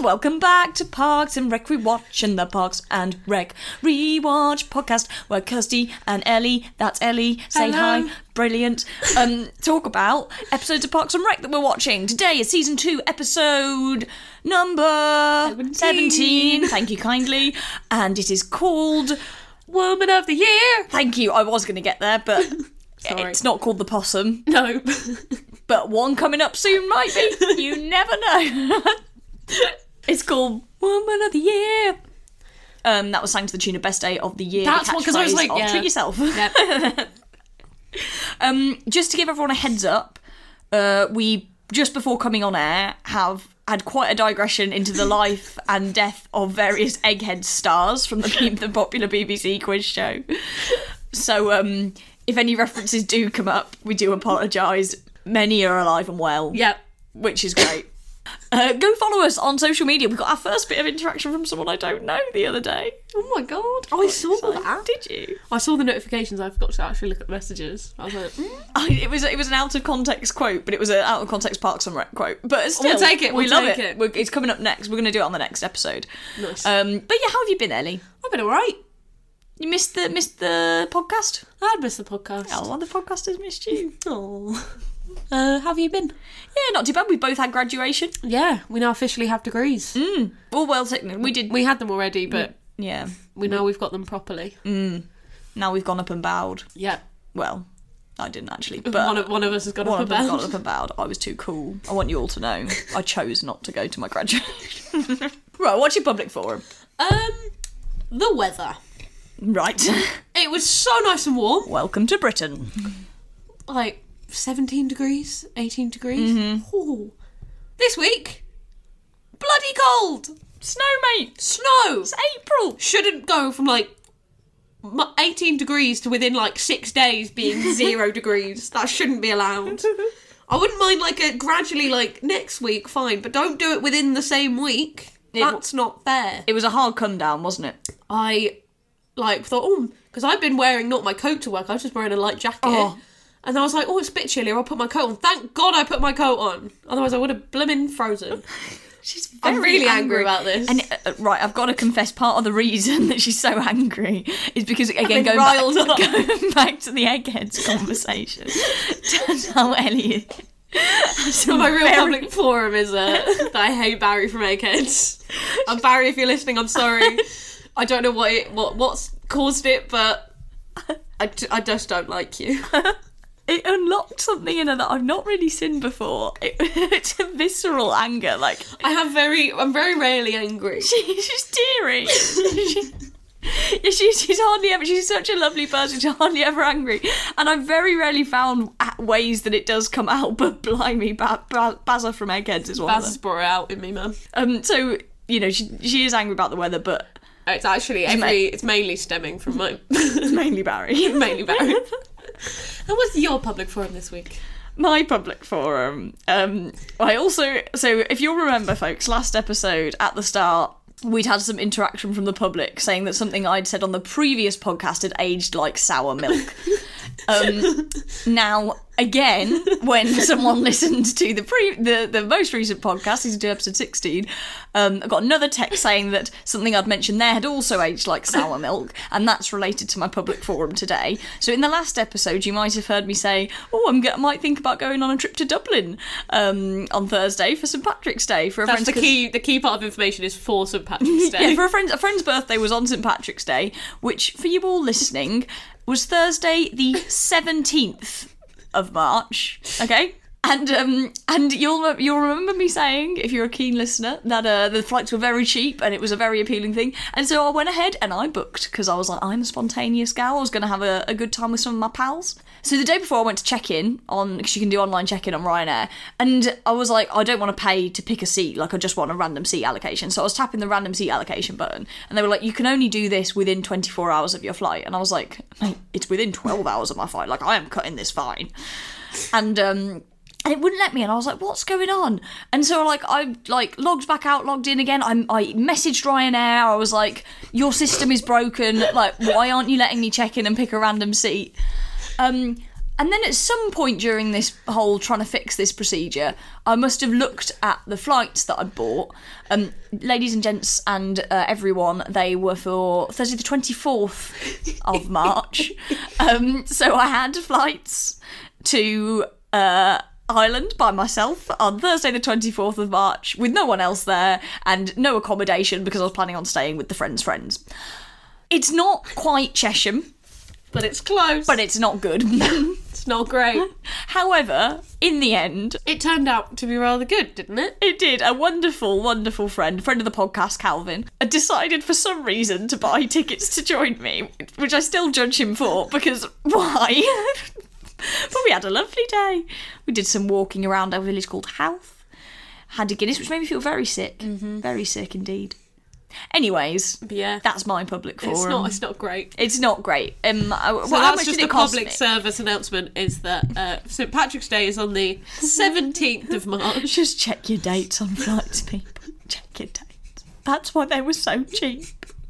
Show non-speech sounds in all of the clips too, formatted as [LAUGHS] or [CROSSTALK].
Welcome back to Parks and Rec Rewatch and the Parks and Rec Rewatch podcast, where Kirsty and Ellie, that's Ellie, say Hello. hi, brilliant, um, talk about episodes of Parks and Rec that we're watching. Today is season two, episode number 17. 17. Thank you kindly. And it is called, Woman of the Year. thank you, I was going to get there, but [LAUGHS] it's not called the possum. No. but one coming up soon might be. You [LAUGHS] never know. [LAUGHS] it's called Woman of the Year. Um, that was sang to the tune of Best Day of the Year. That's the what- 'cause I was like, of yeah. treat yourself. Yep. [LAUGHS] Um, just to give everyone a heads up, uh, we just before coming on air have had quite a digression into the life [LAUGHS] and death of various egghead stars from the, [LAUGHS] the popular BBC quiz show. So, um, if any references do come up, we do apologise. Many are alive and well Yep. which is great. [LAUGHS] Uh, go follow us on social media. We got our first bit of interaction from someone I don't know the other day. Oh my god. I saw that. Did you? I saw the notifications. I forgot to actually look at the messages. I was like, mm. [LAUGHS] I, it was it was an out of context quote, but it was an out of context Parks and Rec quote. But still, We'll take it, we we'll love take it. it. We're, it's coming up next. We're going to do it on the next episode. nice. Um, but yeah, how have you been, Ellie? I've been alright. You missed the missed the podcast. I missed the podcast. Oh, well, the podcast has missed you. [LAUGHS] Oh. Uh, how have you been? Yeah, not too bad. We both had graduation. Yeah, we now officially have degrees. Mm. Well, well, technically, we did. We had them already, but Yeah. we know we've got them properly. Now we've gone up and bowed. Yeah. Well, I didn't actually, [LAUGHS] but one, of, one of us has got One up of a them bell. got up and bowed. I was too cool. I want you all to know. [LAUGHS] I chose not to go to my graduation. [LAUGHS] right, what's your public forum? Um, the weather. Right. It was so nice and warm. Welcome to Britain. like 17 degrees, 18 degrees. Mm-hmm. Ooh. This week, bloody cold. Snow, mate. Snow. It's April. Shouldn't go from like 18 degrees to within like six days being [LAUGHS] zero degrees. That shouldn't be allowed. I wouldn't mind like a gradually like next week, fine, but don't do it within the same week. It- That's not fair. It was a hard come down, wasn't it? I like thought, oh, because I've been wearing not my coat to work. I was just wearing a light jacket. Oh. And I was like, oh, it's a bit chilly. I'll put my coat on. Thank God I put my coat on. Otherwise, I would have blimmin' frozen. [LAUGHS] She's I'm really angry about this. And uh, right, I've got to confess, part of the reason [LAUGHS] that she's so angry is because again, going back, [LAUGHS] going back to the eggheads conversation, turns out Elliot. So my real public forum is uh, that I hate Barry from Eggheads. And Barry, if you're listening, I'm sorry. I don't know what it, what what's caused it, but I, d- I just don't like you. It unlocked something in her that I've not really seen before. It, [LAUGHS] it's a visceral anger, like I have very, I'm very rarely angry. [LAUGHS] she, she's teary. She- [LAUGHS] yeah, she, she's hardly ever. She's such a lovely person. She's hardly ever angry, and I've very rarely found ways that it does come out. But blimey, ba- ba- Bazza from Eggheads is one Baz of has brought it out in me, man. Um, so you know, she she is angry about the weather, but It's actually every, it's mainly stemming from my it's mainly Barry. mainly Barry. And what's your public forum this week? my public forum. Um, I also so if you'll remember, folks, last episode at the start. We'd had some interaction from the public saying that something I'd said on the previous podcast had aged like sour milk. [LAUGHS] Um, [LAUGHS] now, again, when [LAUGHS] someone listened to the pre the, the most recent podcast, season two, episode sixteen, um, I got another text saying that something I'd mentioned there had also aged like sour [LAUGHS] milk, and that's related to my public forum today. So, in the last episode, you might have heard me say, "Oh, I'm go- I might think about going on a trip to Dublin um, on Thursday for St Patrick's Day for a That's friend's the key. The key part of information is for St Patrick's Day. yeah, for a friend, a friend's birthday was on St Patrick's Day, which for you all listening was Thursday the seventeenth of March. Okay. And um and you'll you'll remember me saying if you're a keen listener that uh, the flights were very cheap and it was a very appealing thing and so I went ahead and I booked because I was like I'm a spontaneous gal I was going to have a, a good time with some of my pals so the day before I went to check in on because you can do online check in on Ryanair and I was like I don't want to pay to pick a seat like I just want a random seat allocation. So I was tapping the random seat allocation button and they were like you can only do this within 24 hours of your flight. And I was like it's within 12 hours of my flight. Like I am cutting this fine. And um and it wouldn't let me and i was like what's going on? And so like i like logged back out logged in again. I, I messaged ryanair. I was like your system is broken. Like why aren't you letting me check in and pick a random seat um And then at some point during this whole trying to fix this procedure, I must have looked at the flights that I'd bought. Um, ladies and gents and uh, everyone, they were for Thursday the 24th of [LAUGHS] March. um, so I had flights to uh, Ireland by myself on Thursday the 24th of March with no one else there and no accommodation because I was planning on staying with the friend's friends. It's not quite Chesham, But it's close. but it's not good. [LAUGHS] it's not great. [LAUGHS] However, in the end, It turned out to be rather good, didn't it? it did. A wonderful, wonderful friend, friend of the podcast, Calvin, had decided for some reason to buy tickets to join me, which I still judge him for because why? [LAUGHS] but we had a lovely day. We did some walking around our village called Howth. Had a Guinness, which made me feel very sick. Mm-hmm. Very sick indeed. Anyways, But yeah. that's my public forum. it's not it's not great. It's not great. Um, I- So well, that's just a public me? service announcement is that uh, St Patrick's Day is on the [LAUGHS] 17th of March. Just check your dates on flights, people. Check your dates. That's why they were so cheap.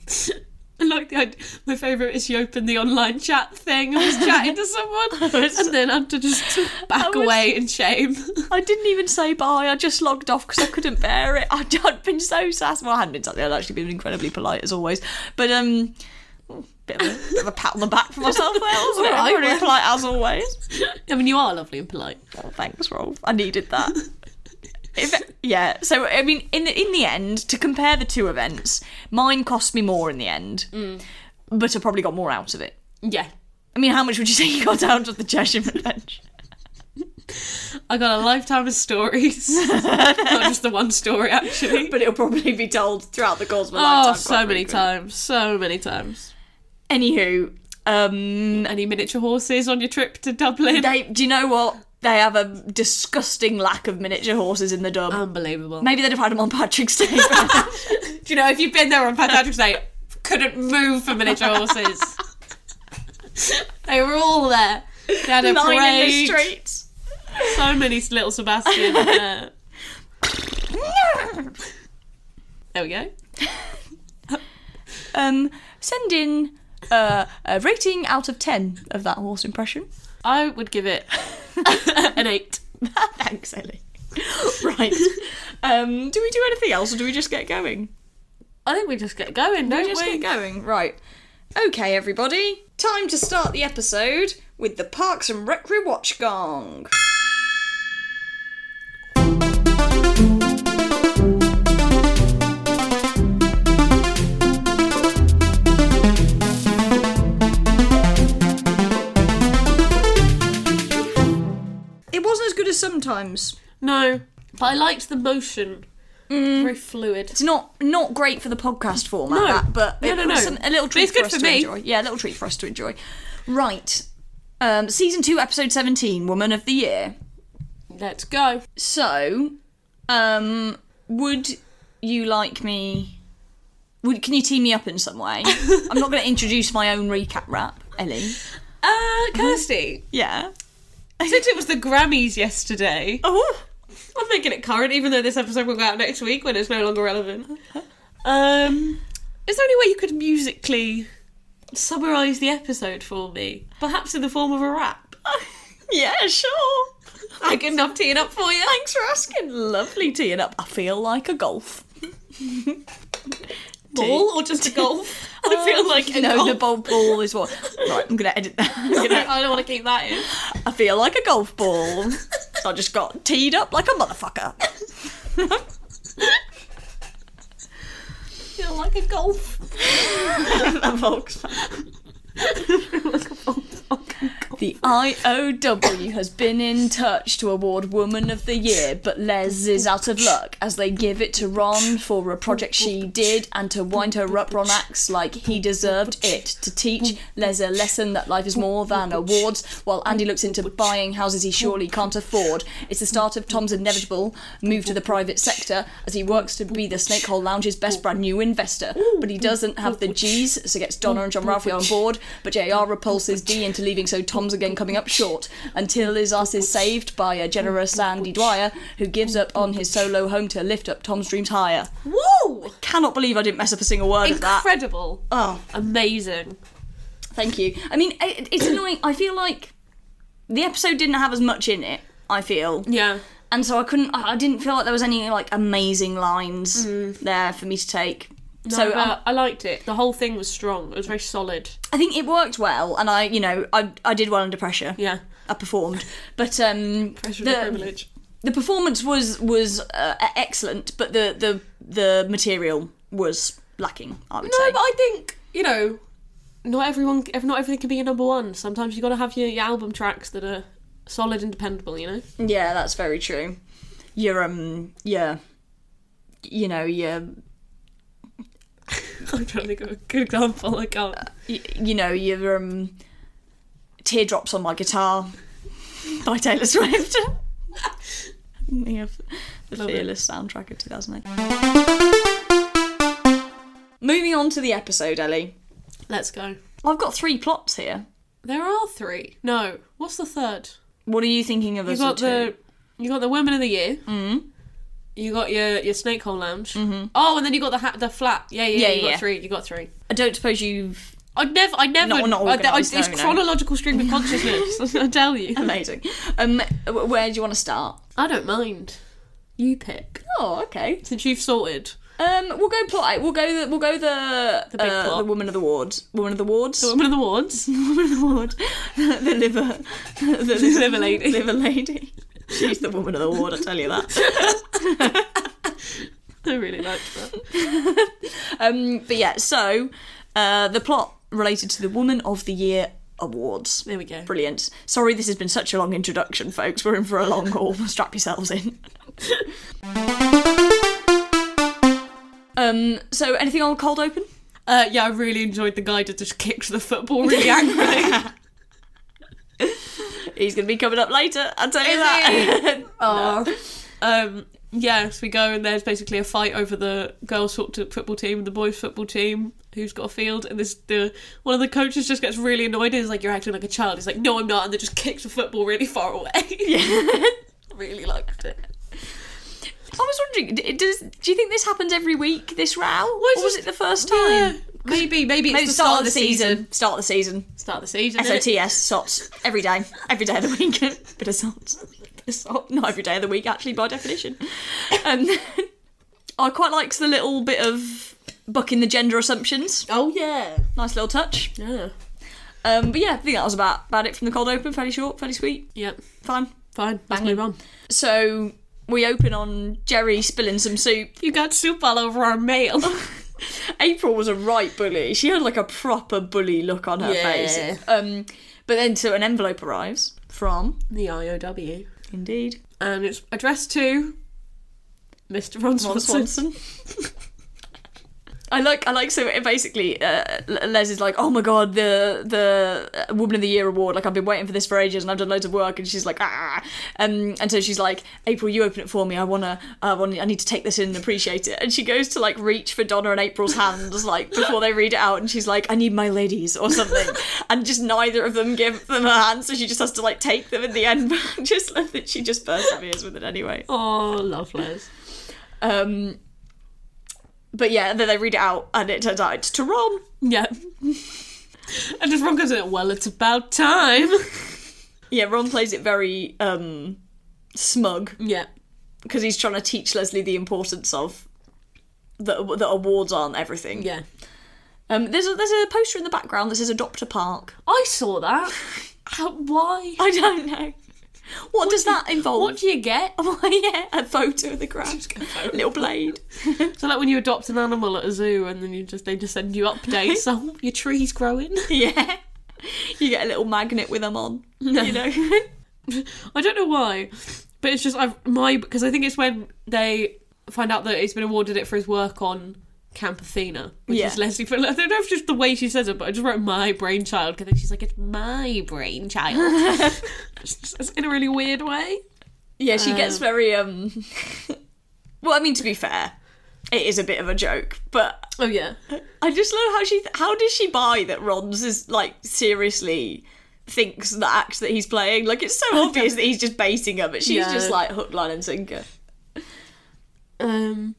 [LAUGHS] I [LAUGHS] like the idea. My favourite is you open the online chat thing and was chatting to someone [LAUGHS] and then had to just [LAUGHS] back was- away in shame. I didn't even say bye. I just logged off because I couldn't bear it. I'd, I'd been so sassy. Well, I hadn't been sassy. I'd actually been incredibly polite as always. But um, bit of a, bit of a pat on the back for myself there, it? Alright, Pretty well. polite as always. I mean, you are lovely and polite. Oh, thanks, Rolf. I needed that. If, yeah, so I mean, in the in the end, to compare the two events, mine cost me more in the end, but I probably got more out of it. Yeah. I mean, how much would you say you got out of the Cheshire Adventure? I got a lifetime of stories. [LAUGHS] Not just the one story, actually. But it'll probably be told throughout the course of my Oh, lifetime. so many times. So many times. Anywho, um, Any miniature horses on your trip to Dublin? they, do you know what? They have a disgusting lack of miniature horses in the dub. Unbelievable. Maybe they'd have had them on Patrick's Day. [LAUGHS] Do you know, if you've been there on Patrick's Day, couldn't move for miniature horses. they were all there. They had a Lying in the parade. streets. So many little Sebastian. there. there we go. [LAUGHS] Um, send in uh, a rating out of 10 of that horse impression. I would give it [LAUGHS] an eight. [LAUGHS] Thanks, Ellie. right. Um, do we do anything else or do we just get going? I think we just get going, We don't just we? get going. Right. Okay, everybody. Time to start the episode with the Parks and Rec Watch Gong. Sometimes. No, but I liked the motion. Very fluid. It's not not great for the podcast format, No. that, but No, it no, was an- a little treat it's for good us for to me. enjoy. Yeah, a little treat for us to enjoy. Right. Um, season two, episode seventeen, Woman of the Year. Let's go. So, um, would you like me? Would can you team me up in some way? [LAUGHS] I'm not going to introduce my own recap rap, Ellie. Uh, Kirsty, Yeah. Since it was the Grammys yesterday, Oh. I'm making it current, even though this episode will go out next week when it's no longer relevant. Um, is there any way you could musically summarise the episode for me? Perhaps in the form of a rap? [LAUGHS] Yeah, sure. I good enough teeing up for you. Thanks for asking. Lovely teeing up. I feel like a golf. [LAUGHS] Ball or just a golf? [LAUGHS] I [LAUGHS] feel like a no, golf. the ball ball is what. [LAUGHS] Right, I'm gonna edit that. I'm gonna- I don't want to keep that in. I feel like a golf ball. So I just got teed up like a motherfucker. feel like a golf. a Volkswagen. The IOW has been in touch to award Woman of the Year, but Les is out of luck as they give it to Ron for a project she did and to wind her up Ron acts like he deserved it. To teach Les a lesson that life is more than awards, while Andy looks into buying houses he surely can't afford. It's the start of Tom's inevitable move to the private sector as he works to be the Snakehole Lounge's best brand new investor. But he doesn't have the G's, so gets Donna and John Ralphie on board. But JR repulses D into leaving, so Tom's again coming up short until his ass is saved by a generous Andy Dwyer who gives up on his solo home to lift up Tom's dreams higher. Woo! I cannot believe I didn't mess up a single word of that. Incredible. Oh, Amazing. thank you. I mean, it, it's annoying. I feel like the episode didn't have as much in it. I feel, Yeah. and so I couldn't. I I didn't feel like there was any like amazing lines mm. there for me to take. No, so but um, I liked it. The whole thing was strong. It was very solid. I think it worked well, and I, you know, I I did well under pressure. Yeah. I performed, [LAUGHS] but um, Pressure the, privilege. the performance was was uh, excellent, but the the the material was lacking. I would No, say. but I think you know, not everyone, ev- not everything can be a number one. Sometimes you got to have your, your album tracks that are solid and dependable. You know. Yeah, that's very true. You're um yeah, you know you're [LAUGHS] I'm trying to think of a good example. I can't. you, you know you're um teardrops on my guitar by Taylor Swift. [LAUGHS] the the Love it. fearless soundtrack of 2008. Moving on to the episode, Ellie. Let's go. I've got three plots here. There are three. No, what's the third? What are you thinking of You as got the two? you got the women of the year. Mm. You got your your snake hole lounge. Mm-hmm. Oh, and then you got the ha- the flat. Yeah, yeah, Yeah, You yeah. got three. You got three. I don't suppose you've I never, I never. Not- not I- I- it's no, no. chronological stream of consciousness. [LAUGHS] I tell you. amazing. Um, where do you want to start? I don't mind. You pick Oh, okay. since you've sorted. Um, we'll go plot. We'll go the we'll go the The big uh, plot. the woman of the ward, woman of the wards, The women of the wards. [LAUGHS] woman of the ward, [LAUGHS] the liver, the liver lady. liver lady. She's the woman of the ward. I tell you that. [LAUGHS] I really liked that. [LAUGHS] Um, but yeah, so uh, the plot related to the woman of the year awards. There we go. Brilliant. Sorry, this has been such a long introduction, folks. We're in for a long haul. [LAUGHS] Strap yourselves in. um. So, anything on cold open? Uh, yeah, I really enjoyed the guy that just kicked the football really angrily. He's going to be coming up later. I'll tell you that. [LAUGHS] Oh. Um, yes, we go and there's basically a fight over the girls' football team and the boys' football team. Who's got a field? And this the one of the coaches just gets really annoyed. and is like, "You're acting like a child." He's like, "No, I'm not," and they just kicks the football really far away. yeah, [LAUGHS] [LAUGHS] really liked it. I was wondering, does do you think this happens every week? This row, or was it the first time? Yeah, maybe, maybe it's Maybe the start, of the season. Start of the season. Start of the season. SOTS, SOTS, every day, every day of the week. [LAUGHS] Bit of SOTS, bit of SOT. Not every day of the week, actually, by definition. Um, [LAUGHS] I quite liked the little bit of bucking the gender assumptions. Oh yeah, Nice little touch. yeah, Um, but yeah, I think that was about about it from the cold open. Fairly short, fairly sweet, yep. fine. Fine, let's move on. So we open on Jerry spilling some soup. You got soup all over our mail. [LAUGHS] [LAUGHS] April was a right bully. She had like a proper bully look on her Yeah. face. Um, but then so an envelope arrives from the IOW, indeed and it's addressed to Mr. Ron Ron Swanson. Swanson. [LAUGHS] I like, I like. So basically, uh, Les is like, "Oh my god, the the uh, Woman of the Year award! Like I've been waiting for this for ages, and I've done loads of work." And she's like, "Ah," um, and so she's like, "April, you open it for me. I wanna, I want, I need to take this in and appreciate it." And she goes to like reach for Donna and April's hands, like before they read it out, and she's like, "I need my ladies" or something, [LAUGHS] and just neither of them give them her hand, so she just has to like take them in the end. But [LAUGHS] I just love [LAUGHS] that she just perseveres with it anyway. Oh, love Les. Um, but yeah, then they read it out, and it turns out it's to Ron. Yeah. and just Ron goes in, well, it's about time. Yeah, Ron plays it very um, smug yeah. because he's trying to teach Leslie the importance of that that awards aren't everything. Yeah. Um, there's a, there's a poster in the background that says Adopt a Park. I saw that. [LAUGHS] How, why? I don't know. What, does that involve? What do you get? [LAUGHS] Oh, yeah, a photo of the [LAUGHS] ground, little blade. [LAUGHS] So like when you adopt an animal at a zoo and then you just they just send you updates. oh, your tree's growing. yeah, you get a little magnet with them on. No. You know. I don't know why, but it's just I've my because I think it's when they find out that he's been awarded it for his work on Camp Athena, which Yeah. is Leslie. But I don't know if it's just the way she says it, but I just wrote my brainchild because then she's like, it's my brainchild, [LAUGHS] [LAUGHS] It's in a really weird way. Yeah, she gets Um, very um. [LAUGHS] well, I mean, to be fair, it is a bit of a joke, but Oh yeah, I just love how she. How does she buy that Ron's is like seriously thinks the act that he's playing? Like it's so obvious that he's just baiting her, but she's Yeah. just like hook, line, and sinker. um,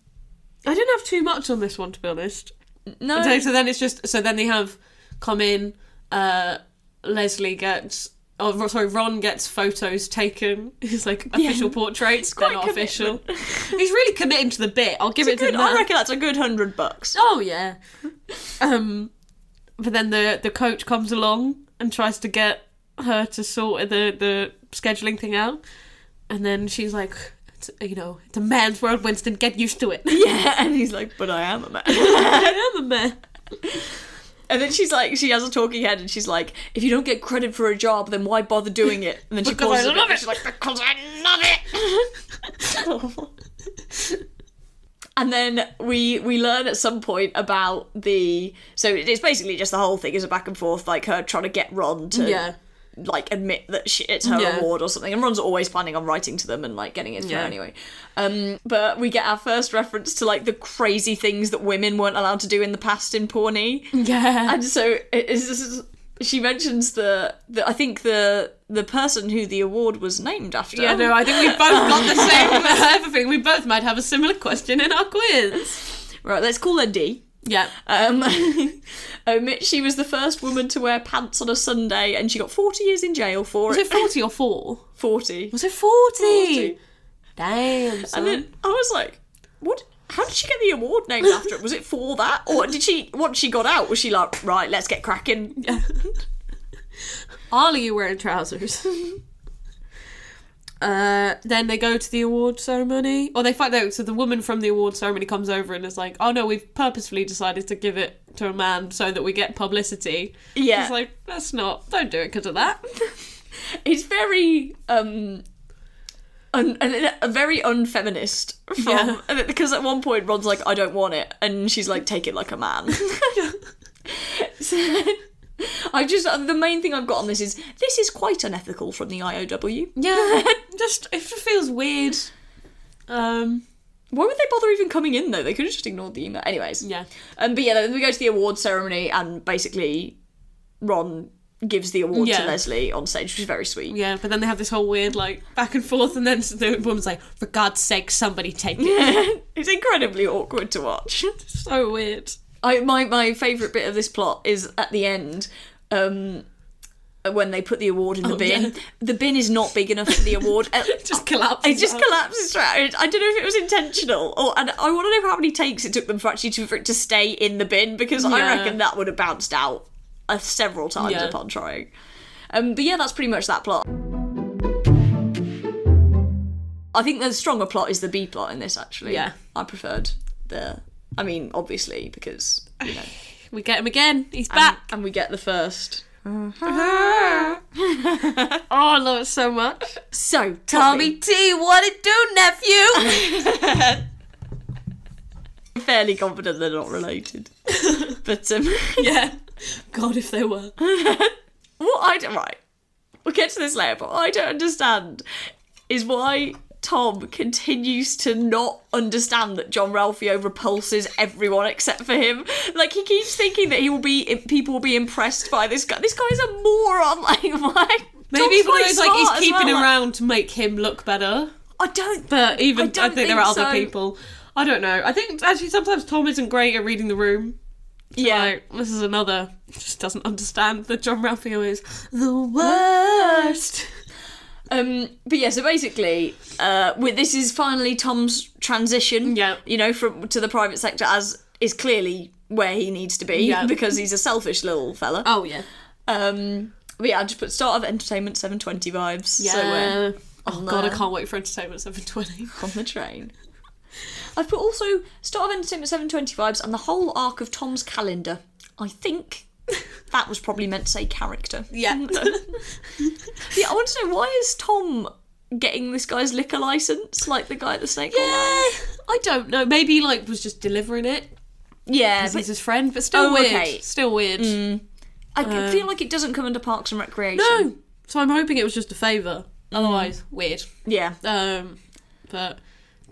I didn't have too much on this one to be honest. No, So, so then it's just so then they have come in. Uh, Leslie gets Oh, sorry. Ron gets photos taken. [LAUGHS] He's like official portraits. They're quite not official. [LAUGHS] He's really committing to the bit. I'll give it to Good, him. I reckon that's a good hundred bucks. Oh yeah. Um, but then the the coach comes along and tries to get her to sort the the scheduling thing out, and then she's like, it's, you know, it's a man's world, Winston. Get used to it. [LAUGHS] Yeah, and he's like, but I am a man. [LAUGHS] I am a man. And then she's like, she has a talking head, and she's like, if you don't get credit for a job, then why bother doing it? And then she pauses I love it. She's like, because I love it. [LAUGHS] and then we we learn at some point about the so it's basically just the whole thing is a back and forth, like her trying to get Ron to Yeah. Like admit that she, it's her Yeah. award or something. And Ron's always planning on writing to them and like getting it to her Yeah. anyway. Um, but we get our first reference to like the crazy things that women weren't allowed to do in the past in Pawnee. Yeah. And so it is, she mentions the, the I think the the person who the award was named after. Yeah, no, I think we both got the same [LAUGHS] everything. We both might have a similar question in our quiz. Right, let's call her D. Yeah. Um, [LAUGHS] um, she was the first woman to wear pants on a Sunday, and she got forty years in jail for Was it. it 40 or 4? [LAUGHS] Forty. Was it 40? 40. Damn, son. And then I was like, "What? How did she get the award named [LAUGHS] after it? Was it for that, or did she? Once she got out, was she like, right, let's get cracking? Are you wearing trousers? Uh, then they go to the award ceremony, or they find out. So the woman from the award ceremony comes over and is like, "Oh no, we've purposefully decided to give it to a man so that we get publicity." Yeah. it's like that's not. Don't do it because of that. [LAUGHS] It's very um." Un- and a very unfeminist from Yeah. [LAUGHS] because at one point Ron's like I don't want it and she's like take it like a man. [LAUGHS] So, [LAUGHS] I just uh, the main thing I've got on this is this is quite unethical from the IOW. Yeah, [LAUGHS] just it just feels weird. Um, Why would they bother even coming in though? They could have just ignored the email. Anyways, yeah, Um, but yeah, then we go to the award ceremony, and basically, Ron gives the award to Leslie on stage, which is very sweet. yeah. But then they have this whole weird like back and forth, and then the woman's like, "For God's sake, somebody take it." [LAUGHS] it's incredibly awkward to watch. so weird. I my my favourite bit of this plot is at the end. Um, when they put the award in the Oh, bin, yeah. the bin is not big enough for the award. it [LAUGHS] Just collapses. It just out. collapses straight. out. I don't know if it was intentional, or and I want to know how many takes it took them for actually to, for it to stay in the bin because I reckon that would have bounced out uh, several times Yeah. upon trying. Um, but yeah, that's pretty much that plot. I think the stronger plot is the B plot in this. Actually, Yeah. I preferred the. I mean, obviously because you know, [LAUGHS] We get him again. He's and, back. and we get the first. [LAUGHS] oh, I love it so much. So Tommy T, what it do, nephew? [LAUGHS] fairly confident they're not related, but um. yeah. God, if they were. What I don't right. We'll get to this later, but what I don't understand is why Tom continues to not understand that Jean-Ralphio repulses everyone except for him. Like he keeps thinking that he will be people will be impressed by this guy. This guy's a moron. [LAUGHS] Like why? Maybe Tom's one of those, like he's keeping well, around to make him look better. I don't. But even I I, don't think, there are think other so. people. I don't know. I think actually sometimes Tom isn't great at reading the room. Yeah. Like this is another just doesn't understand that Jean-Ralphio is the worst. Um, but yeah, so basically, uh, with, this is finally Tom's transition. Yeah. You know, from to the private sector as is clearly where he needs to be Yeah. [LAUGHS] because he's a selfish little fella. Oh yeah. Um, but yeah, I just put start of entertainment 720 vibes. Yeah. So oh god, I can't wait for entertainment seven twenty. [LAUGHS] on the train. I've put also start of entertainment 720 vibes and the whole arc of Tom's calendar. I think [LAUGHS] that was probably meant to say character. Yeah. [LAUGHS] Yeah, I want to know why is Tom getting this guy's liquor license like the guy at the snake? Yeah, I don't know. Maybe like was just delivering it yeah. because But he's his friend, but still Oh, weird. okay. Still weird. Mm. I feel um, like it doesn't come under Parks and Recreation. No, so I'm hoping it was just a favour. Mm. Otherwise, weird. Yeah. Um, but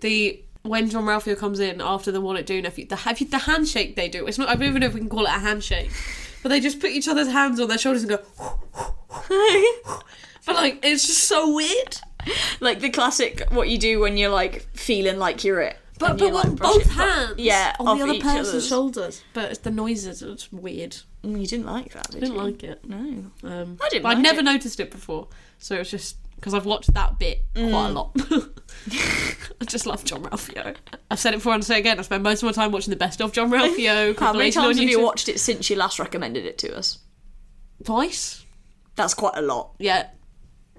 the when Jean-Ralphio comes in after the What It Do nephew, the have you the handshake they do. It's not. I don't even know if we can call it a handshake, but they just put each other's hands on their shoulders and go. [LAUGHS] but like, it's just so weird. like the classic what you do when you're like feeling like you're it. But, but on both hands. yeah, on off the other each person's other's. shoulders. But it's the noises. It's weird. Mm, You didn't like that, did I didn't you? like it. No. Um, I didn't But I'd like never it. noticed it before, so it was just because I've watched that bit quite Mm. a lot. [LAUGHS] [LAUGHS] I just love Jean-Ralphio. I've said it before and I'll say it again. I spend most of my time watching the best of John [LAUGHS] Ralphio. How many times have you watched it since you last recommended it to us? Twice. That's quite a lot. Yeah.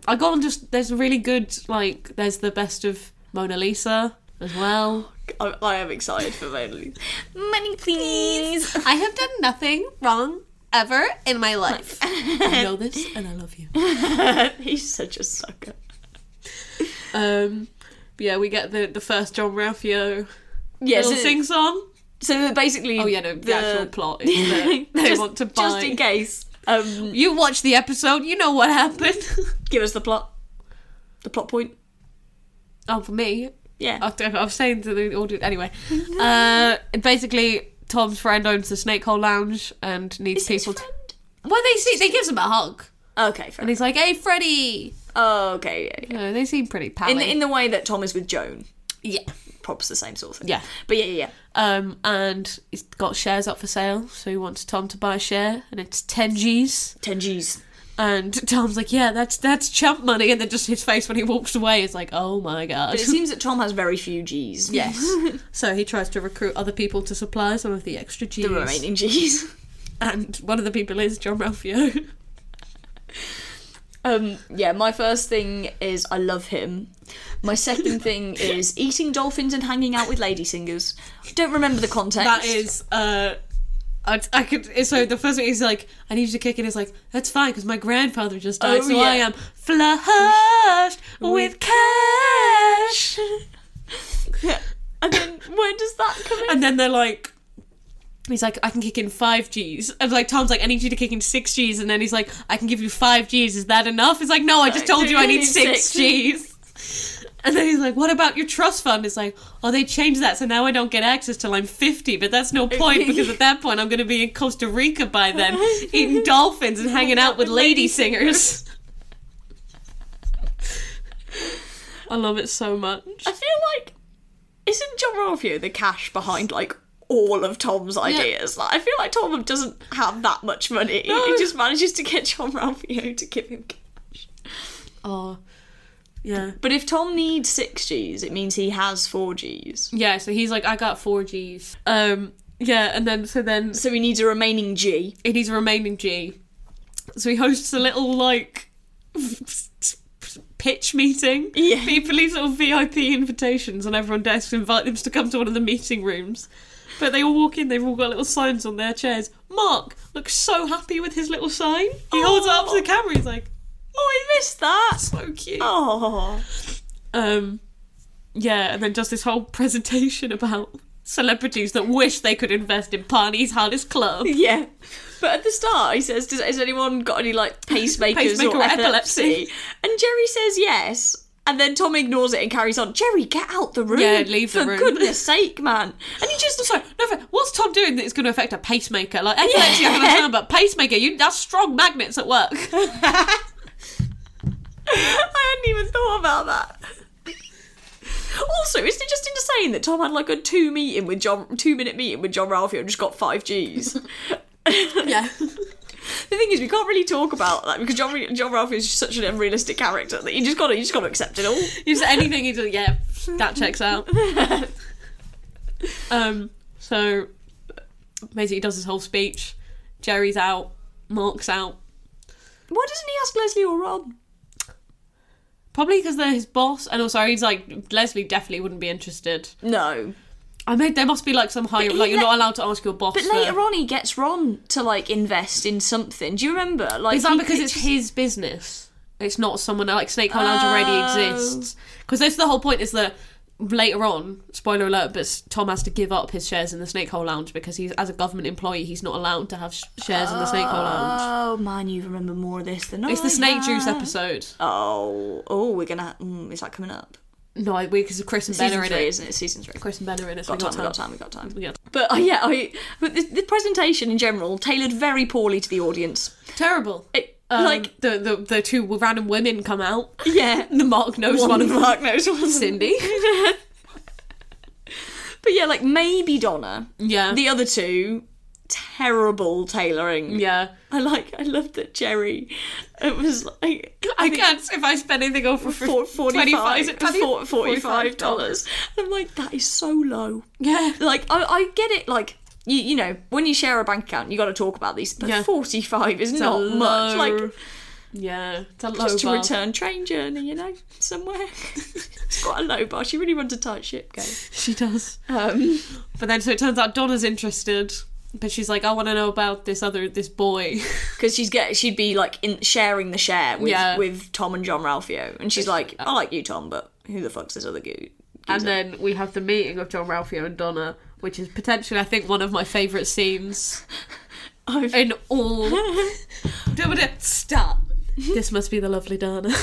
I got on just. There's a really good like. There's the best of Mona Lisa as well. I, I am excited for Mona Lisa. [LAUGHS] Money, please. I have done nothing wrong ever in my life. I know this, and I love you. He's such a sucker. Um, yeah, we get the the first Jean-Ralphio Yes. little sing song. so basically, Oh yeah, no, the, actual plot [LAUGHS] is that they just, want to buy. Just in case. Um, You watch the episode, you know what happened. [LAUGHS] give us the plot. The plot point. oh, for me, Yeah. I, I was saying to the audience anyway. [LAUGHS] Uh, basically, Tom's friend owns the Snake Hole Lounge and needs Is people. To, well, they see, they gives him a hug, Okay, fair. and he's like, "Hey, Freddie." Oh, okay, yeah, yeah. No, they seem pretty pally. In the, in the way that Tom is with Joan. yeah, Props the same sort of thing. yeah. But yeah, yeah, yeah. Um, and he's got shares up for sale, so he wants Tom to buy a share, and it's ten G's. 10 G's. And [LAUGHS] Tom's like, "Yeah, that's that's chump money," and then just his face when he walks away is like, "Oh my god." But it seems that Tom has very few G's. [LAUGHS] Yes. [LAUGHS] so he tries to recruit other people to supply some of the extra G's. The remaining G's. And one of the people is Jean-Ralphio. Um, yeah, my first thing is I love him. My second [LAUGHS] thing is eating dolphins and hanging out with lady singers. Don't remember the context. that is, uh, I, I could. So the first thing is like, I need you to kick in. Is like, that's fine because my grandfather just died, Oh, so I am flushed with cash. [LAUGHS] And then where does that come in? And then they're like. He's like, I can kick in five G's. And like Tom's like, I need you to kick in six G's. And then he's like, I can give you five G's. Is that enough? He's like, No, I just told you I need six. G's. And then he's like, What about your trust fund? It's like, Oh, they changed that, so now I don't get access till I'm 50. But that's no point because at that point I'm going to be in Costa Rica by then, [LAUGHS] eating dolphins and hanging out with lady singers. [LAUGHS] I love it so much. I feel like isn't Jean-Ralphio the cash behind like all of Tom's ideas? Like I feel like Tom doesn't have that much money. No. He just manages to get Jean-Ralphio to give him cash. Oh, yeah. But if Tom needs six G's, it means he has four G's. Yeah, so he's like, I got four G's. Um, yeah, and then so then So he needs a remaining G. He needs a remaining G. So he hosts a little like pitch meeting. Yeah. People leave little VIP invitations on everyone's desks, invite them to come to one of the meeting rooms. But they all walk in, they've all got little signs on their chairs. Mark looks so happy with his little sign. He holds it up to the camera, he's like, Oh, he missed that. so cute. Oh. Um, yeah, and then does this whole [LAUGHS] presentation about celebrities that wish they could invest in Pawnee's hardest club. [LAUGHS] Yeah. But at the start, he says, Does, Has anyone got any like [LAUGHS] pacemakers Pacemaker or or epilepsy? epilepsy? And Jerry says yes. And then Tom ignores it and carries on. Jerry, get out the room. Yeah, leave the room. For goodness sake, man. And he just. Sorry, no, what's Tom doing that is going to affect a pacemaker? Like epilepsy, I can understand, but pacemaker, you that's strong magnets at work. [LAUGHS] [LAUGHS] I hadn't even thought about that. Also, isn't it just insane that Tom had like a two meeting with John, two minute meeting with Jean-Ralphio and just got five G's? [LAUGHS] yeah, The thing is, we can't really talk about that because John, Jean-Ralphio is such an unrealistic character that you just got to, you just got to accept it all. just anything he does, yeah, that checks out. [LAUGHS] Um, so basically, he does his whole speech. Jerry's out, Mark's out. Why doesn't he ask Leslie or Ron? Probably because they're his boss, and also he's like Leslie definitely wouldn't be interested. No, I mean, there must be like some higher, like you're not allowed to ask your boss. but for- later on he gets Ron to like invest in something. Do you remember? Like, Is that because it's his business? It's not someone like Snake Hole Lounge already Oh. exists. Because that's the whole point. Is that later on, spoiler alert, but Tom has to give up his shares in the Snake Hole Lounge because he's as a government employee, he's not allowed to have sh- shares in the Snake Hole Lounge. Oh man, you remember more of this than It's I It's the Snake Juice episode. Oh, oh, we're gonna. Mm, is that coming up? No, because Chris and Ben are in three, it. isn't it? Season three. Chris and Ben are in it. So Got time, got we got time, we got time. But uh, yeah, I. But the, the presentation in general tailored very poorly to the audience. Terrible. It, Um, like, the, the the two random women come out. yeah, [LAUGHS] The Mark knows one, of them. Mark knows one. Cindy. [LAUGHS] But yeah, like maybe Donna. Yeah. The other two, terrible tailoring. yeah. I like. I loved that Jerry. It was like I think can't if I spend anything over for for 45 is it 20? forty-five dollars. I'm like, that is so low. Yeah. Like, I, I get it. Like, you, you know, when you share a bank account, you got to talk about these. But Yeah. forty-five is a not much. Like, Yeah. It's a low just to return train journey, you know, somewhere. [LAUGHS] it's quite a low bar. She really runs a tight ship, game. [LAUGHS] She does. Um, But then so it turns out Donna's interested. But she's like, I want to know about this other this boy. [LAUGHS] because she's get she'd be like in sharing the share with Yeah. with Tom and Jean-Ralphio, and she's like, I uh, like you, Tom, but who the fuck's this other goo? And then we have the meeting of Jean-Ralphio and Donna, which is potentially, I think, one of my favourite scenes [LAUGHS] I've- in all. [LAUGHS] Stop. This must be the lovely Donna.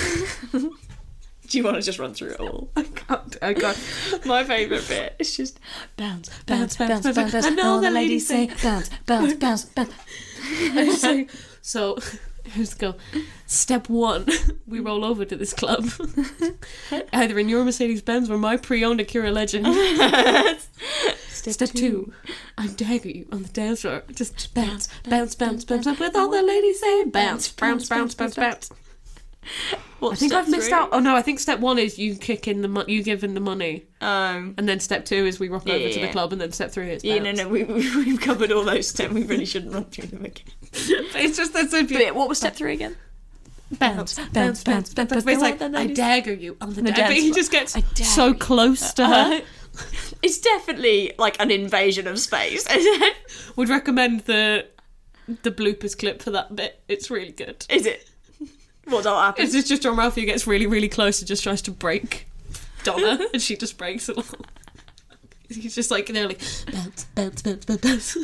Do you want to just run through it all? I can't. I can't. My favourite bit is just Bounce, Bounce, bounce, bounce, bounce, bounce, bounce. bounce. And all the ladies say, bounce, bounce, bounce, bounce. so, so here's the go. Step one, we roll over to this club. Either in your Mercedes Benz or my pre-owned Acura Legend. Step, two, I dagger you on the dance floor. Just bounce, bounce, bounce, bounce, bounce. With all the ladies saying bounce, bounce, bounce, bounce, bounce. [LAUGHS] I think I've missed out. Oh no, I think step one is you kick in the mo- you give in the money, Um, and then step two is we rock Yeah, over yeah, to the yeah. club, and then step three is yeah, no, no, we, we, [LAUGHS] we've covered all those steps. We really shouldn't run through them again. [LAUGHS] it's just that's so But beautiful. yeah, what was step three again? Bounce, bounce, bounce, bounce, bounce. bounce. But it's Go like I dagger you on the, The dance. But he just gets so close to her. it's definitely like an invasion of space. Would recommend the the bloopers clip for that bit. It's really good. Is it? What all happens? It's just, John Ralphie gets really, really close and just tries to break Donna, [LAUGHS] and she just breaks along. He's just like they're like bounce, bounce, bounce, bounce, bounce,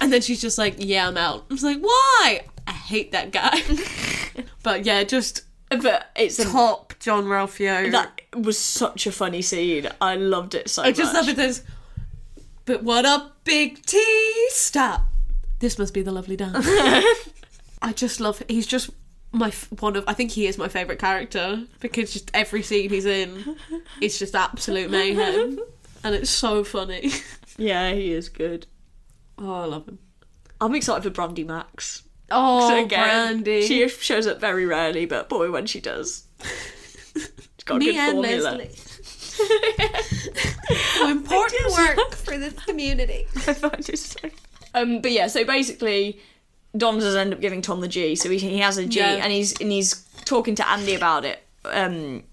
and then she's just like, "Yeah, I'm out." I was like, "Why? I hate that guy." [LAUGHS] but yeah, just But it's a, top Jean-Ralphio. that was such a funny scene. I loved it so I just much. love it. There's, but what a Big T? Stop. This must be the lovely dance. [LAUGHS] I just love. He's just my one of. I think he is my favorite character because just every scene he's in, [LAUGHS] it's just absolute mayhem, and it's so funny. [LAUGHS] Yeah, he is good. Oh, I love him. I'm excited for Brandi Maxxxx. Oh, So again, Brandy. She shows up very rarely, but boy, when she does, she's got a Me good and formula. Leslie. [LAUGHS] Oh, important work for the community. I find it so. Um, but yeah, so basically, Don does end up giving Tom the G. So he, he has a G, Yeah. and he's and he's talking to Andy about it. Um,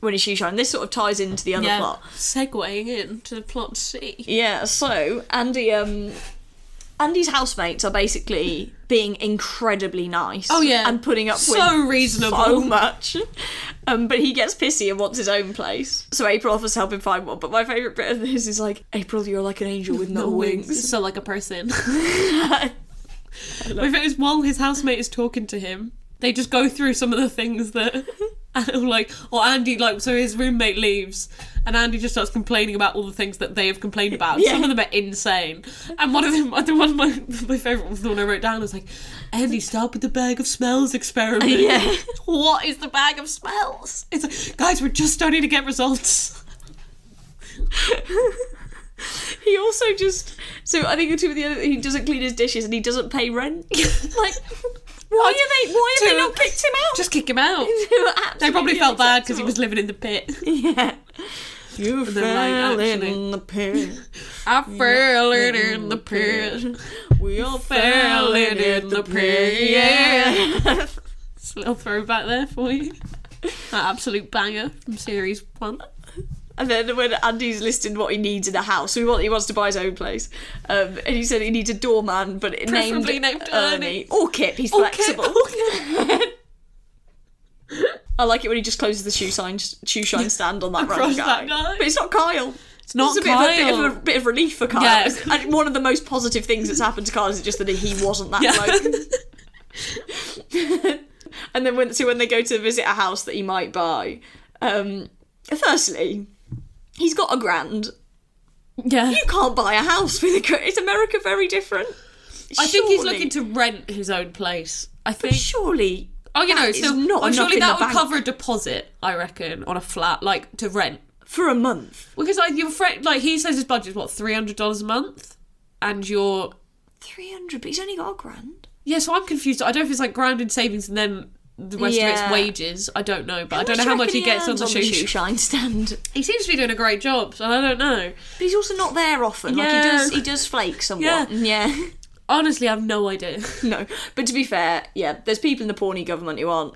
when he's shoe shine, this sort of ties into the other Yeah, plot. segueing into plot C. Yeah, so Andy, um, Andy's housemates are basically being incredibly nice. Oh, yeah. and putting up So with reasonable. so much. [LAUGHS] Um, but he gets pissy and wants his own place. So April offers to help him find one. But my favourite bit of this is like, April, you're like an angel with no, wings. So like a person. [LAUGHS] My favorite is while his housemate is talking to him, they just go through some of the things that [LAUGHS] like or Andy like so his roommate leaves and Andy just starts complaining about all the things that they have complained about. Yeah. Some of them are insane. And one of them the one of my my favourite was the one I wrote down was like, Andy, stop with the bag of smells experiment. [LAUGHS] Yeah. [LAUGHS] what is the bag of smells? It's like, guys, we're just starting to get results. He also just so I think two of the other he doesn't clean his dishes and he doesn't pay rent. [LAUGHS] like why are they why have they not kicked him out? Just kick him out. [LAUGHS] They probably felt bad because he was living in the pit. [LAUGHS] Yeah. You like, fell actually- in the pit. I fell in, in the pit. We all Fell in, in the pit. Yeah. Just a little throwback there for you. That absolute banger from series one. And then when Andy's listed what he needs in a house, so he, want, he wants to buy his own place, um, and he said he needs a doorman, but Preferably named, named Ernie. Ernie. or Kip. He's Or Kip, flexible. [LAUGHS] I like it when he just closes the shoe sign, shoe shine stand on that random that guy. guy. But it's not Kyle. It's not It's a bit of, a, bit, Kyle. of a bit of relief for Kyle. Yeah. [LAUGHS] And one of the most positive things that's happened to Kyle is just that he wasn't that bloke. [LAUGHS] and then when so when they go to visit a house that he might buy, um, firstly, he's got a grand. Yeah. You can't buy a house with a grand. Is America very different? I think he's Surely. looking to rent his own place. I But think. surely. Oh, you know, that is so not oh, enough surely in that the would bank. cover a deposit, I reckon, on a flat, like to rent for a month. Because like your friend, like he says his budget's what three hundred dollars a month, and you're Three hundred, but he's only got a grand. yeah. So I'm confused. I don't know if it's like grounded savings and then the rest of it's wages. I don't know, but I don't know how much reckon he gets on earns the shoe. shine stand. [LAUGHS] He seems to be doing a great job, so I don't know. But he's also not there often. Like he Yeah. does, he does flake somewhat. Yeah. Honestly, I have no idea. [LAUGHS] no, but to be fair, yeah, there's people in the Pawnee government who aren't.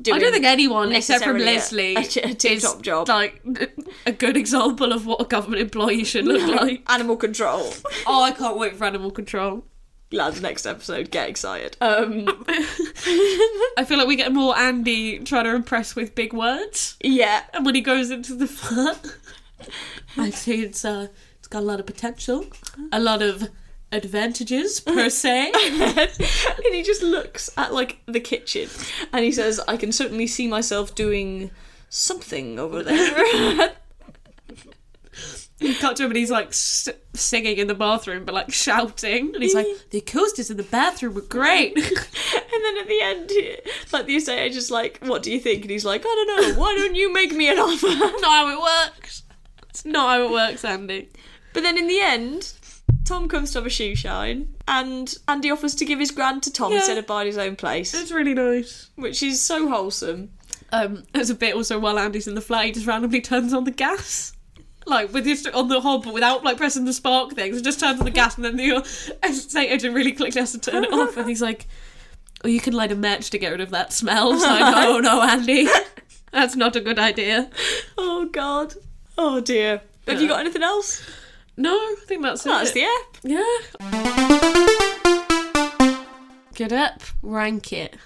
Doing I don't think anyone except from Leslie a, a is job. like [LAUGHS] a good example of what a government employee should look like. Animal control. Oh, I can't wait for animal control. Lads, next episode, get excited. Um, [LAUGHS] I feel like we get more Andy trying to impress with big words, yeah, and when he goes into the flat, I see it's uh, it's got a lot of potential, a lot of advantages per [LAUGHS] se. and he just looks at like the kitchen, and he says, "I can certainly see myself doing something over there." [LAUGHS] You cut to him and he's like s- singing in the bathroom, but like shouting, and he's like, [LAUGHS] "The acoustics in the bathroom were great." [LAUGHS] And then at the end, he- like the estate agent's like, "What do you think?" And he's like, "I don't know. Why don't you make me an offer?" [LAUGHS] not how it works. It's not how it works, Andy. But then in the end, Tom comes to have a shoe shine, and Andy offers to give his grand to Tom Yeah. instead of buying his own place, It's really nice. which is so wholesome. Um, there's a bit also while Andy's in the flat, he just randomly turns on the gas. Like with his on the hob, but without like pressing the spark thing. So just turns on the gas, and then the [LAUGHS] estate agent really quickly has to turn it off. And he's like, "Oh, you can light a match to get rid of that smell." It's like, "Oh no, Andy, [LAUGHS] that's not a good idea." Oh God. Oh dear. Have you got anything else? No, I think that's That's it. That's the app. Yeah. Get up, rank it.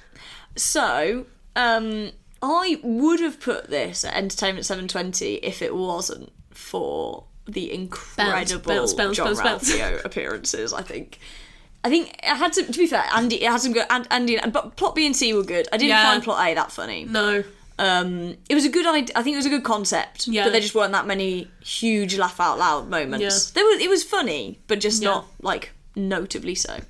So, um, I would have put this at Entertainment 720 if it wasn't for the incredible John. Ralphio [LAUGHS] appearances. I think. I think it had to. To be fair, Andy, it had some good. And Andy, but plot B and C were good. I didn't Yeah. find plot A that funny. No. Um, it was a good idea. I think it was a good concept. Yeah. But there just weren't that many huge laugh out loud moments. Yeah. There was. It was funny, but just Yeah. not like notably so.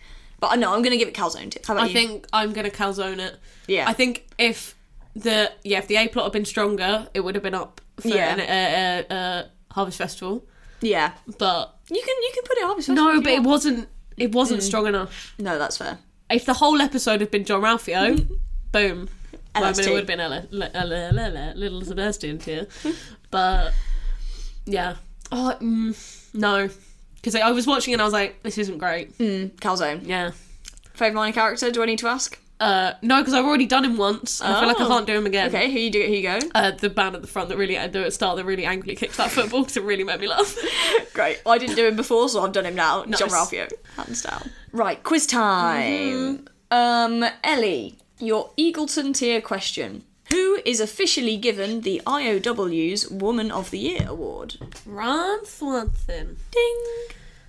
But I know I'm gonna give it calzone tip. How about I you? think I'm gonna calzone it. Yeah. I think if the yeah if the A plot had been stronger, it would have been up for Yeah. an, uh, uh, uh, Harvest Festival. yeah. But You can you can put it Harvest Festival. no, but it wasn't. It wasn't Mm. strong enough. No, that's fair. If the whole episode had been Jean-Ralphio, [LAUGHS] boom. Well, I mean, it would have been Ella, Ella, Ella, Ella, little Sebastian here, [LAUGHS] but yeah. Oh mm, no, because I was watching and I was like, this isn't great. Mm, calzone. Yeah. Favourite minor character? Do I need to ask? Uh, no, because I've already done him once. and I feel like I Oh. can't do him again. Okay, who you do? Who you go? uh, the band at the front that really at the start that really angrily kicked that football because it really made me laugh. [LAUGHS] Great. I didn't do him before, so I've done him now. John Nice. Ralphio, hands down. Right, quiz time. Um, Ellie, your Eagleton tier question. Who is officially given the IOW's Woman of the Year award? Ron Swanson. Ding.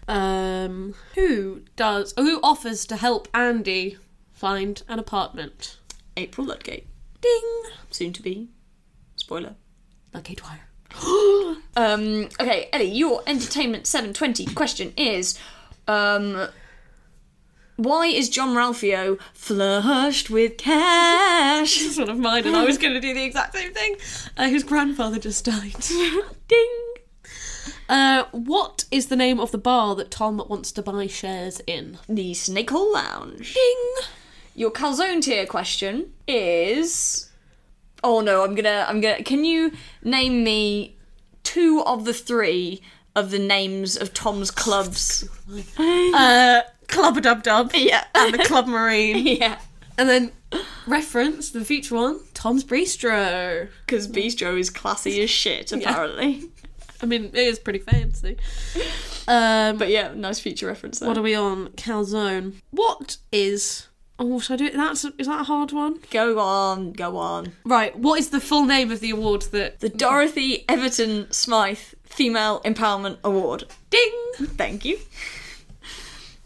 Um, who does? Who offers to help Andy find an apartment? April Ludgate. Ding. Soon to be. Spoiler. Lucky Dwyer. [GASPS] Um, okay, Ellie, your Entertainment 720 question is um, Why is Jean-Ralphio flushed with cash? This is one of mine, and I was going to do the exact same thing. Uh, his grandfather just died. [LAUGHS] Ding! Uh, what is the name of the bar that Tom wants to buy shares in? The Snake Hole Lounge. Ding. Your calzone tier question is. Oh no, I'm gonna. I'm gonna. Can you name me two of the three of the names of Tom's clubs? [LAUGHS] Uh, Club Dub Dub. [LAUGHS] Yeah. And the Club Marine. [LAUGHS] yeah. And then reference the future one, Tom's Bistro. Because Bistro is classy as shit, apparently. I mean, it is pretty fancy. Um, But yeah, nice future reference there. what are we on? Calzone. What is? Oh, should I do it? That's is that a hard one? Go on, go on. Right. What is the full name of the award that? The Dorothy Everton Smythe Female Empowerment Award. Ding. Thank you.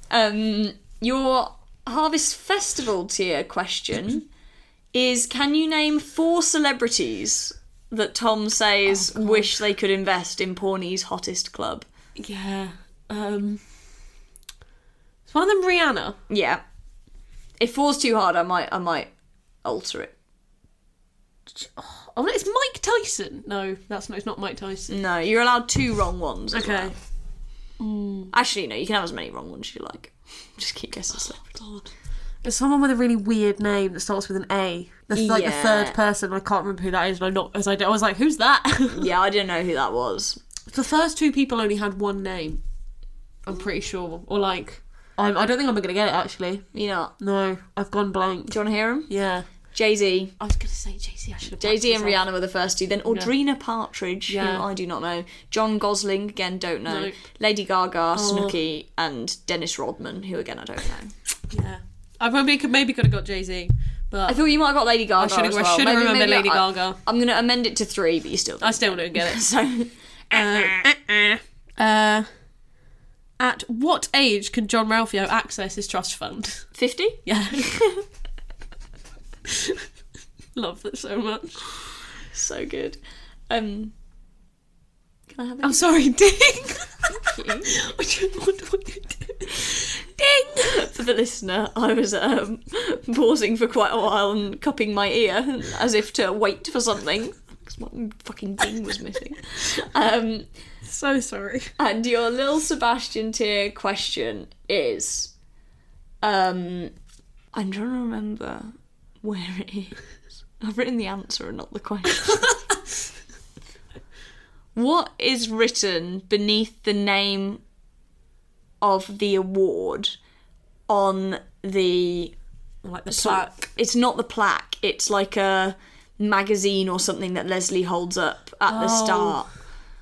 Um, your Harvest Festival tier question is Can you name four celebrities that Tom says wish they could invest in Pawnee's hottest club? Yeah. Um. Is one of them Rihanna? Yeah. If four's too hard, I might I might alter it. Oh, it's Mike Tyson. No, that's not. It's not Mike Tyson. No, you're allowed two wrong ones. as Okay. well. Hmm. Actually, no, you can have as many wrong ones as you like. Just keep guessing stuff. God. There's someone with a really weird name that starts with an A. That's like the third person. I can't remember who that is. And I'm not as I, I was like, who's that? [LAUGHS] Yeah, I didn't know who that was. the first two people only had one name. I'm pretty sure. Or like, I'm, I don't think I'm gonna get it actually. You know, No, I've gone blank. do you want to hear him? Yeah. Jay Z. I was gonna say Jay Z. I should have. Jay Z and. Rihanna were the first two. Then Audrina Partridge, Yeah. who I do not know. Jon Gosselin, again, don't know. Nope. Lady Gaga, Snooki, and Dennis Rodman, who again I don't know. Yeah. I probably could maybe could have got Jay Z, but I thought you might have got Lady Gaga. I should have. as I well. should have Maybe- remembered maybe Lady I- Gaga. I'm gonna amend it to three, but you still. I still don't get it. [LAUGHS] so [LAUGHS] Uh, uh, at what age can Jean-Ralphio access his trust fund? fifty. Yeah. [LAUGHS] Love that so much. So good. Um, can I have it? I'm sorry, [LAUGHS] ding. you. I don't wonder what you did. Ding. For the listener, I was um, pausing for quite a while and cupping my ear as if to wait for something my fucking ding was missing. [LAUGHS] Um, So sorry. and your little Sebastian tier question is, um, I'm trying to remember where it is. I've written the answer and not the question. [LAUGHS] what is written beneath the name of the award on the Like the plaque. It's not the plaque. It's like a magazine or something that Leslie holds up at the Oh. start.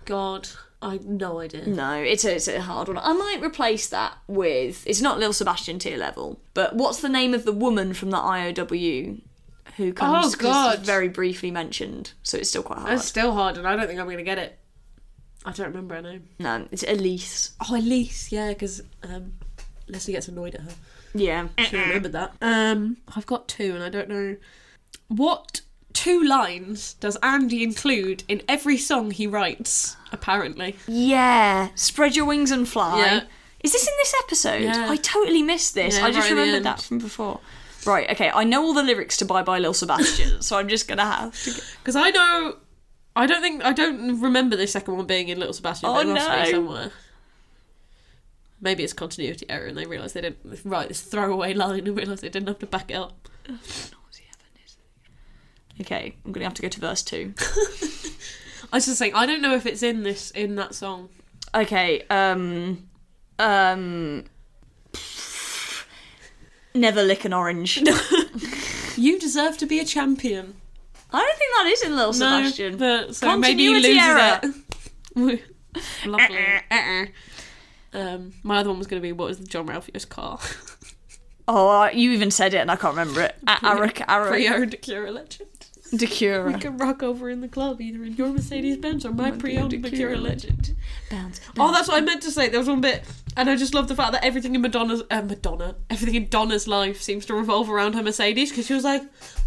God, I no idea. No, it's a, it's a hard one. I might replace that with it's not Lil Sebastian tier level, but what's the name of the woman from the IOW who comes? Oh, 'cause it's God. very briefly mentioned, so it's still quite hard. It's still hard, and I don't think I'm gonna get it. I don't remember her name. No, it's Elise. Oh, Elise, yeah, because um, Leslie gets annoyed at her. Yeah, have remembered that. Um, I've got two, and I don't know what two lines does Andy include in every song he writes. Apparently, yeah. Spread your wings and fly. Yeah. Is this in this episode? Yeah. I totally missed this. Yeah, I just right remembered that from before. Right, okay. I know all the lyrics to Bye Bye Lil Sebastian, [LAUGHS] so I'm just gonna have to. Get... because I know. I don't think I don't remember the second one being in Little Sebastian. Oh, but it oh, must no. somewhere. Maybe it's continuity error, and they realised they didn't write this throwaway line and realised they didn't have to back it up. Okay, I'm gonna have to go to verse two. [LAUGHS] I was just saying, I don't know if it's in this in that song. Okay, um, um, never lick an orange. [LAUGHS] You deserve to be a champion. I don't think that is in Little Sebastian. But so maybe he Continuity loses error. it. [LAUGHS] Lovely. um, my other one was going to be what was Jean-Ralphio's car? Oh, uh, you even said it, and I can't remember it. Arak, Arak, Pre-owned Acura [LAUGHS] Legend. We Decura. can rock over in the club either in your Mercedes Benz or my pre-owned Acura Acura Legend. Bounce. Oh, that's what I meant to say. There was one bit, and I just love the fact that everything in Madonna's uh, Madonna, everything in Donna's life seems to revolve around her Mercedes because she was like,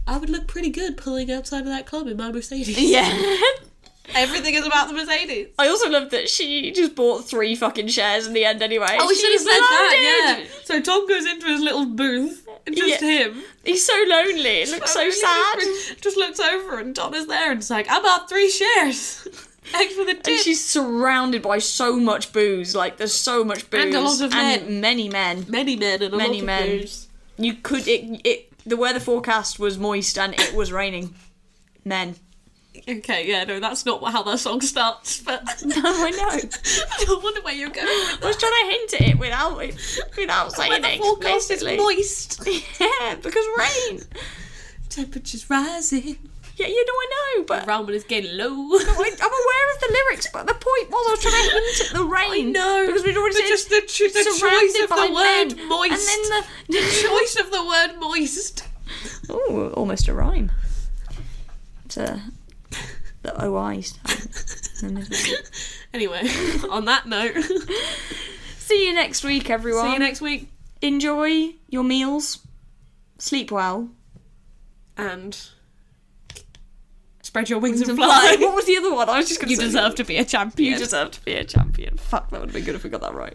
I would look pretty good pulling outside of that club in my Mercedes. Yeah. [LAUGHS] everything is about the Mercedes. I also love that she just bought three fucking shares in the end anyway. Oh, we should have said that, yeah. So Tom goes into his little booth, just Yeah. him. He's so lonely. It looks so sad. [LAUGHS] Just looks over, and Tom is there, and it's like, I bought three shares. [LAUGHS] Thanks for the tip. And she's surrounded by so much booze. Like there's so much booze And a lot of and men. many men. many men and a Many lot of men. booze. You could it it the weather forecast was moist and it was raining. Men. Okay, yeah, no, that's not how that song starts, but [LAUGHS] No, I know. [LAUGHS] I don't wonder where you're going with I was trying to hint at it without it, without saying When the it forecast is moist, [LAUGHS] Yeah, because rain. temperatures rising, Yeah, you know I know, but Roman is getting low. I- I'm aware of the lyrics. But the point was, I was trying to hint at the rain. No, because we'd already but said just the, the choice of the word men. moist. and then the, the choice of the word moist. oh, almost a rhyme. It's a the OI's. [LAUGHS] Anyway, [LAUGHS] on that note, [LAUGHS] See you next week, everyone. see you next week, Enjoy your meals. Sleep well. and spread your wings, and And fly. What was the other one? I was just going to You say. deserve to be a champion. You deserve to be a champion. Fuck, that would have been good if we got that right.